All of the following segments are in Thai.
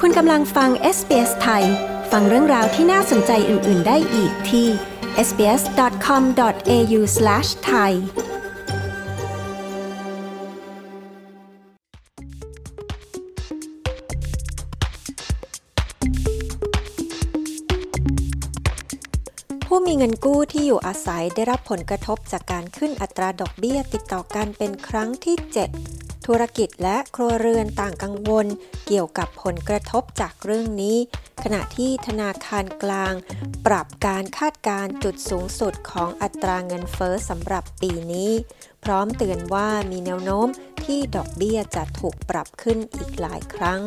คุณกำลังฟัง SBS ไทย ฟังเรื่องราวที่น่าสนใจอื่น ๆ ได้อีกที่ sbs.com.au/thai ผู้มีเงินกู้ที่อยู่อาศัยได้รับผลกระทบจากการขึ้นอัตราดอกเบี้ยติดต่อกันเป็นครั้งที่ 7 ธุรกิจและครัวเรือนต่างกังวล เกี่ยวกับผลกระทบจากเรื่องนี้ ขณะที่ธนาคารกลาง ปรับการคาดการจุดสูงสุดของอัตราเงินเฟอ้อสำหรับปีนี้ พร้อมเตือนว่ามีแนวโน้มที่ดอกเบี้ยจะถูกปรับขึ้นอีกหลายครั้ง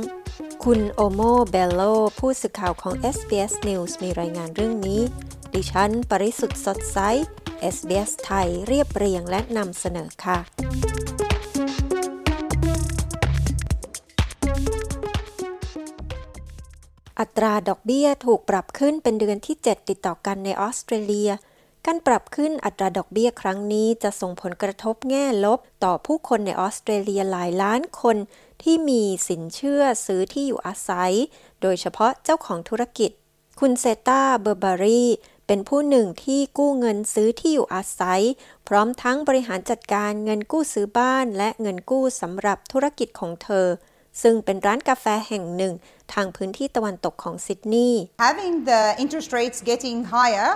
คุณโอโมเบลโล ผู้สื่อข่าวของ SBS News มีรายงานเรื่องนี้ ดิฉัน ปริสุทธ์สดใส SBS ไทยเรียบเรียงและนำเสนอค่ะ อัตราดอกเบี้ยถูกปรับขึ้นเป็นเดือนที่ 7 ติดต่อกันในออสเตรเลีย การปรับขึ้นอัตราดอกเบี้ยครั้งนี้จะส่งผลกระทบแง่ลบ ต่อผู้คนในออสเตรเลียหลายล้านคนที่มีสินเชื่อซื้อที่อยู่อาศัย โดยเฉพาะเจ้าของธุรกิจ คุณเซตาเบอร์บารีเป็นผู้หนึ่งที่กู้เงินซื้อที่อยู่อาศัย พร้อมทั้งบริหารจัดการเงินกู้ซื้อบ้านและเงินกู้สำหรับธุรกิจของเธอ ซึ่งเป็นร้านกาแฟแห่งหนึ่งทางพื้นที่ตะวันตกของซิดนีย์ Having the interest rates getting higher,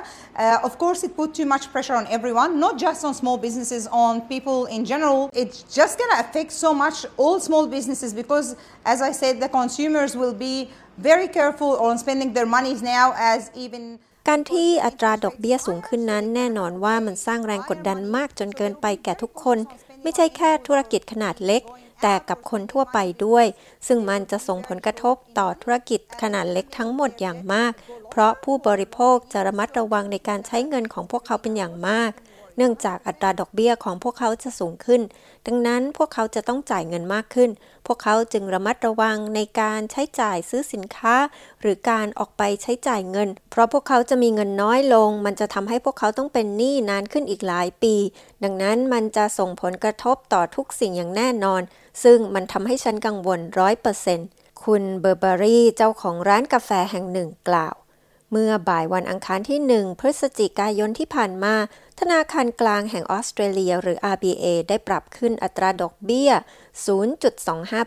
uh, of course, it put too much pressure on everyone, not just on small businesses, on people in general. It's just going to affect so much all small businesses because, as I said, the consumers will be very careful on spending their monies now as even การที่อัตราดอกเบี้ยสูงขึ้นนั้นแน่นอนว่ามันสร้างแรงกดดันมากจนเกินไปแก่ทุกคน ไม่ใช่แค่ธุรกิจขนาดเล็กแต่กับคนทั่วไปด้วย ซึ่งมันจะส่งผลกระทบต่อธุรกิจขนาดเล็กทั้งหมดอย่างมาก เพราะผู้บริโภคจะระมัดระวังในการใช้เงินของพวกเขาเป็นอย่างมาก เนื่องจากอัตราดอกเบี้ยของพวกเขาจะสูงขึ้น ดังนั้นพวกเขาจะต้องจ่ายเงินมากขึ้น พวกเขาจึงระมัดระวังในการใช้จ่ายซื้อสินค้า หรือการออกไปใช้จ่ายเงิน เพราะพวกเขาจะมีเงินน้อยลง มันจะทำให้พวกเขาต้องเป็นหนี้นานขึ้นอีกหลายปี ดังนั้นมันจะส่งผลกระทบต่อทุกสิ่งอย่างแน่นอน ซึ่งมันทำให้ฉันกังวลร้อยเปอร์เซ็นต์คุณเบอร์บารี่เจ้าของร้านกาแฟแห่งหนึ่งกล่าว เมื่อบ่ายวันอังคารที่ 1 พฤศจิกายนที่ผ่านมา ธนาคารกลางแห่งออสเตรเลียหรือ RBA ได้ปรับขึ้นอัตราดอกเบี้ย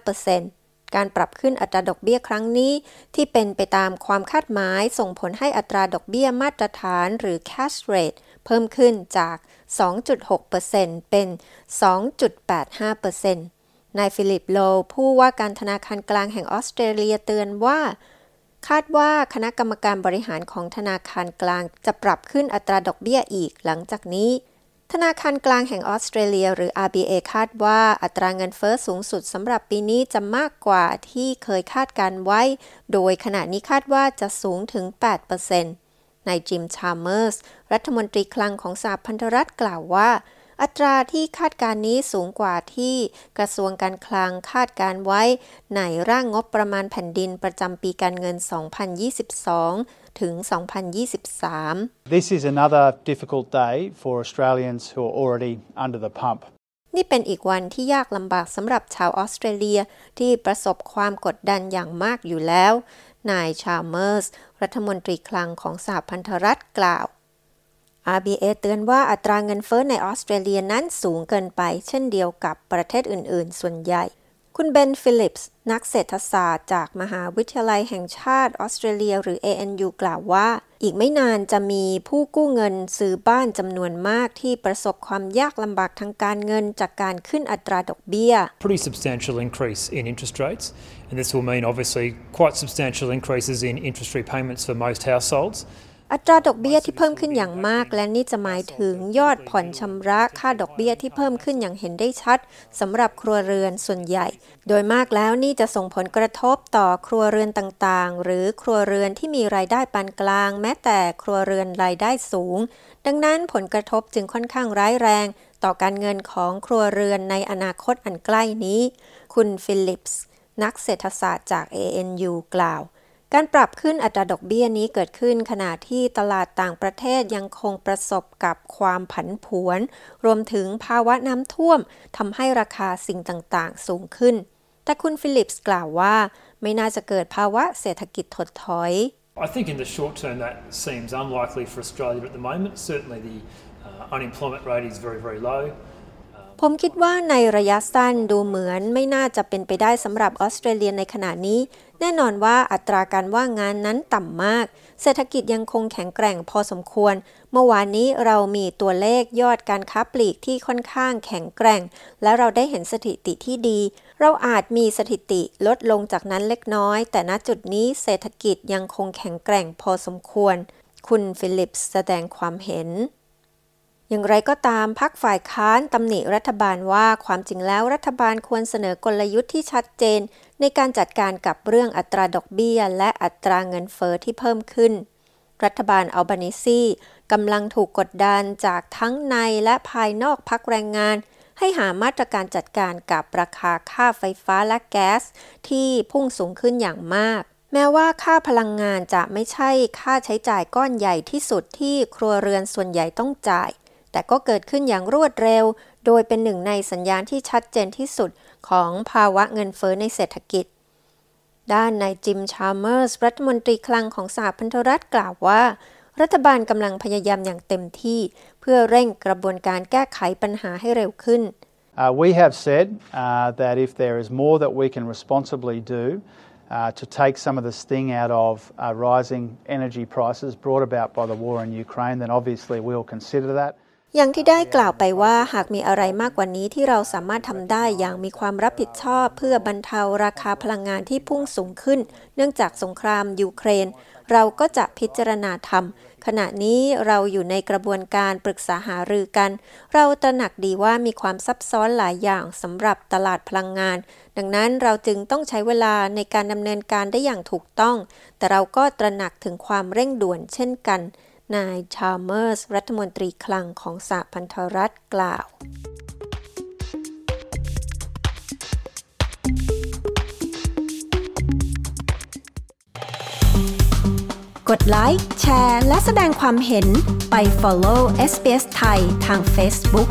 0.25%การปรับขึ้นอัตราดอกเบี้ยครั้งนี้ ที่เป็นไปตามความคาดหมายส่งผลให้อัตราดอกเบี้ยมาตรฐานหรือ cash rate เพิ่มขึ้นจาก 2.6%เป็น 2.85%นายฟิลิปโล ผู้ว่าการธนาคารกลางแห่งออสเตรเลียเตือนว่า คาดว่าคณะกรรมการบริหารของธนาคารกลางจะปรับขึ้นอัตราดอกเบี้ยอีกหลังจากนี้ ธนาคารกลางแห่งออสเตรเลีย หรือ RBA คาดว่าอัตราเงินเฟอ้อสูงสุดสำหรับปีนี้จะมากกว่าที่เคยคาดการไว้ โดยขณะนี้คาดว่าจะสูงถึง 8%นายจิมชาร์เมอร์ส รัฐมนตรีคลังของสหพันธรัฐกล่าวว่า อัตราที่คาดการนี้สูงกว่าที่กระทรวงการคลังคาดการไว้ ในร่างงบประมาณแผ่นดินประจำปีการเงิน 2022 ถึง 2023 This is another difficult day for Australians who are already under the pump. นี่เป็นอีกวันที่ยากลำบากสำหรับชาวออสเตรเลียที่ประสบความกดดันอย่างมากอยู่แล้ว นายชาลเมอร์ส รัฐมนตรีคลังของสหพันธรัฐกล่าว RBA เตือนว่าอัตราเงินเฟ้อในออสเตรเลียนั้นสูงเกินไป เช่นเดียวกับประเทศอื่น ๆ ส่วนใหญ่ คุณเบนฟิลิปส์นักเศรษฐศาสตร์จากมหาวิทยาลัยแห่งชาติออสเตรเลีย หรือ ANU กล่าวว่า อีกไม่นานจะมีผู้กู้เงินซื้อบ้านจำนวนมากที่ประสบความยากลำบากทางการเงินจากการขึ้นอัตราดอกเบี้ย pretty substantial increase in interest rates, and this will mean obviously quite substantial increases in interest repayments for most households. อัตราดอกเบี้ยที่เพิ่มขึ้นอย่างมาก และนี่จะหมายถึงยอดผ่อนชำระค่าดอกเบี้ยที่เพิ่มขึ้นอย่างเห็นได้ชัดสำหรับครัวเรือนส่วนใหญ่ โดยมากแล้วนี่จะส่งผลกระทบต่อครัวเรือนต่างๆ หรือครัวเรือนที่มีรายได้ปานกลาง แม้แต่ครัวเรือนรายได้สูง ดังนั้นผลกระทบจึงค่อนข้างร้ายแรง ต่อการเงินของครัวเรือนในอนาคตอันใกล้นี้ คุณฟิลิปส์นักเศรษฐศาสตร์จาก ANU กล่าว การปรับขึ้นอัตราดอกเบี้ยนี้เกิดขึ้นขณะที่ตลาดต่างประเทศยังคงประสบกับความผันผวน รวมถึงภาวะน้ำท่วมทำให้ราคาสิ่งต่างๆ สูงขึ้น แต่คุณฟิลิปส์กล่าวว่า ไม่น่าจะเกิดภาวะเศรษฐกิจถดถอย I think in the short term that seems unlikely for Australia at the moment. Certainly the uh, unemployment rate is very, very low. ผมคิดว่าในระยะสั้นดูเหมือนไม่น่าจะเป็นไปได้สำหรับออสเตรเลียในขณะนี้ แน่นอนว่าอัตราการว่างงานนั้นต่ำมาก เศรษฐกิจยังคงแข็งแกร่งพอสมควร เมื่อวานนี้เรามีตัวเลขยอดการค้าปลีกที่ค่อนข้างแข็งแกร่ง และเราได้เห็นสถิติที่ดี เราอาจมีสถิติลดลงจากนั้นเล็กน้อย แต่ณจุดนี้เศรษฐกิจยังคงแข็งแกร่งพอสมควร คุณฟิลิปแสดงความเห็น อย่างไรก็ตามพรรคฝ่ายค้านตำหนิรัฐบาลว่าความจริงแล้วรัฐบาลควรเสนอกลยุทธ์ที่ชัดเจน ในการจัดการกับเรื่องอัตราดอกเบี้ย และอัตราเงินเฟ้อที่เพิ่มขึ้น รัฐบาลอัลบานิซีกำลังถูกกดดันจากทั้งในและภายนอกพักแรงงาน ให้หามาตรการจัดการกับราคาค่าไฟฟ้าและแก๊ส ที่พุ่งสูงขึ้นอย่างมากแม้ว่าค่าพลังงานจะไม่ใช่ค่าใช้จ่ายก้อนใหญ่ที่สุดที่ครัวเรือนส่วนใหญ่ต้องจ่าย แต่ก็เกิดขึ้นอย่างรวดเร็ว โดยเป็นหนึ่งในสัญญาณที่ชัดเจนที่สุดของภาวะเงินเฟ้อในเศรษฐกิจ ด้านนายจิม ชาร์เมอร์ส รัฐมนตรีคลังของสหพันธรัฐกล่าวว่า รัฐบาลกำลังพยายามอย่างเต็มที่ เพื่อเร่งกระบวนการแก้ไขปัญหาให้เร็วขึ้น Uh, we have said uh, that if there is more that we can responsibly do uh, to take some of the sting out of uh, rising energy prices brought about by the war in Ukraine, then obviously we'll consider that. อย่างที่ได้กล่าวไปว่าหากมีอะไรมากกว่านี้ที่เราสามารถทำได้อย่างมีความรับผิดชอบเพื่อบรรเทาราคาพลังงานที่พุ่งสูงขึ้น เนื่องจากสงครามยูเครน เราก็จะพิจารณาทำขณะนี้เราอยู่ในกระบวนการปรึกษาหารือกัน เราตระหนักดีว่ามีความซับซ้อนหลายอย่างสำหรับตลาดพลังงาน ดังนั้นเราจึงต้องใช้เวลาในการดำเนินการได้อย่างถูกต้อง แต่เราก็ตระหนักถึงความเร่งด่วนเช่นกัน นายชาร์เมอร์ส รัฐมนตรีคลังของสหพันธรัฐกล่าว กดไลค์ แชร์ และแสดงความเห็นไป follow SBS ไทยทาง Facebook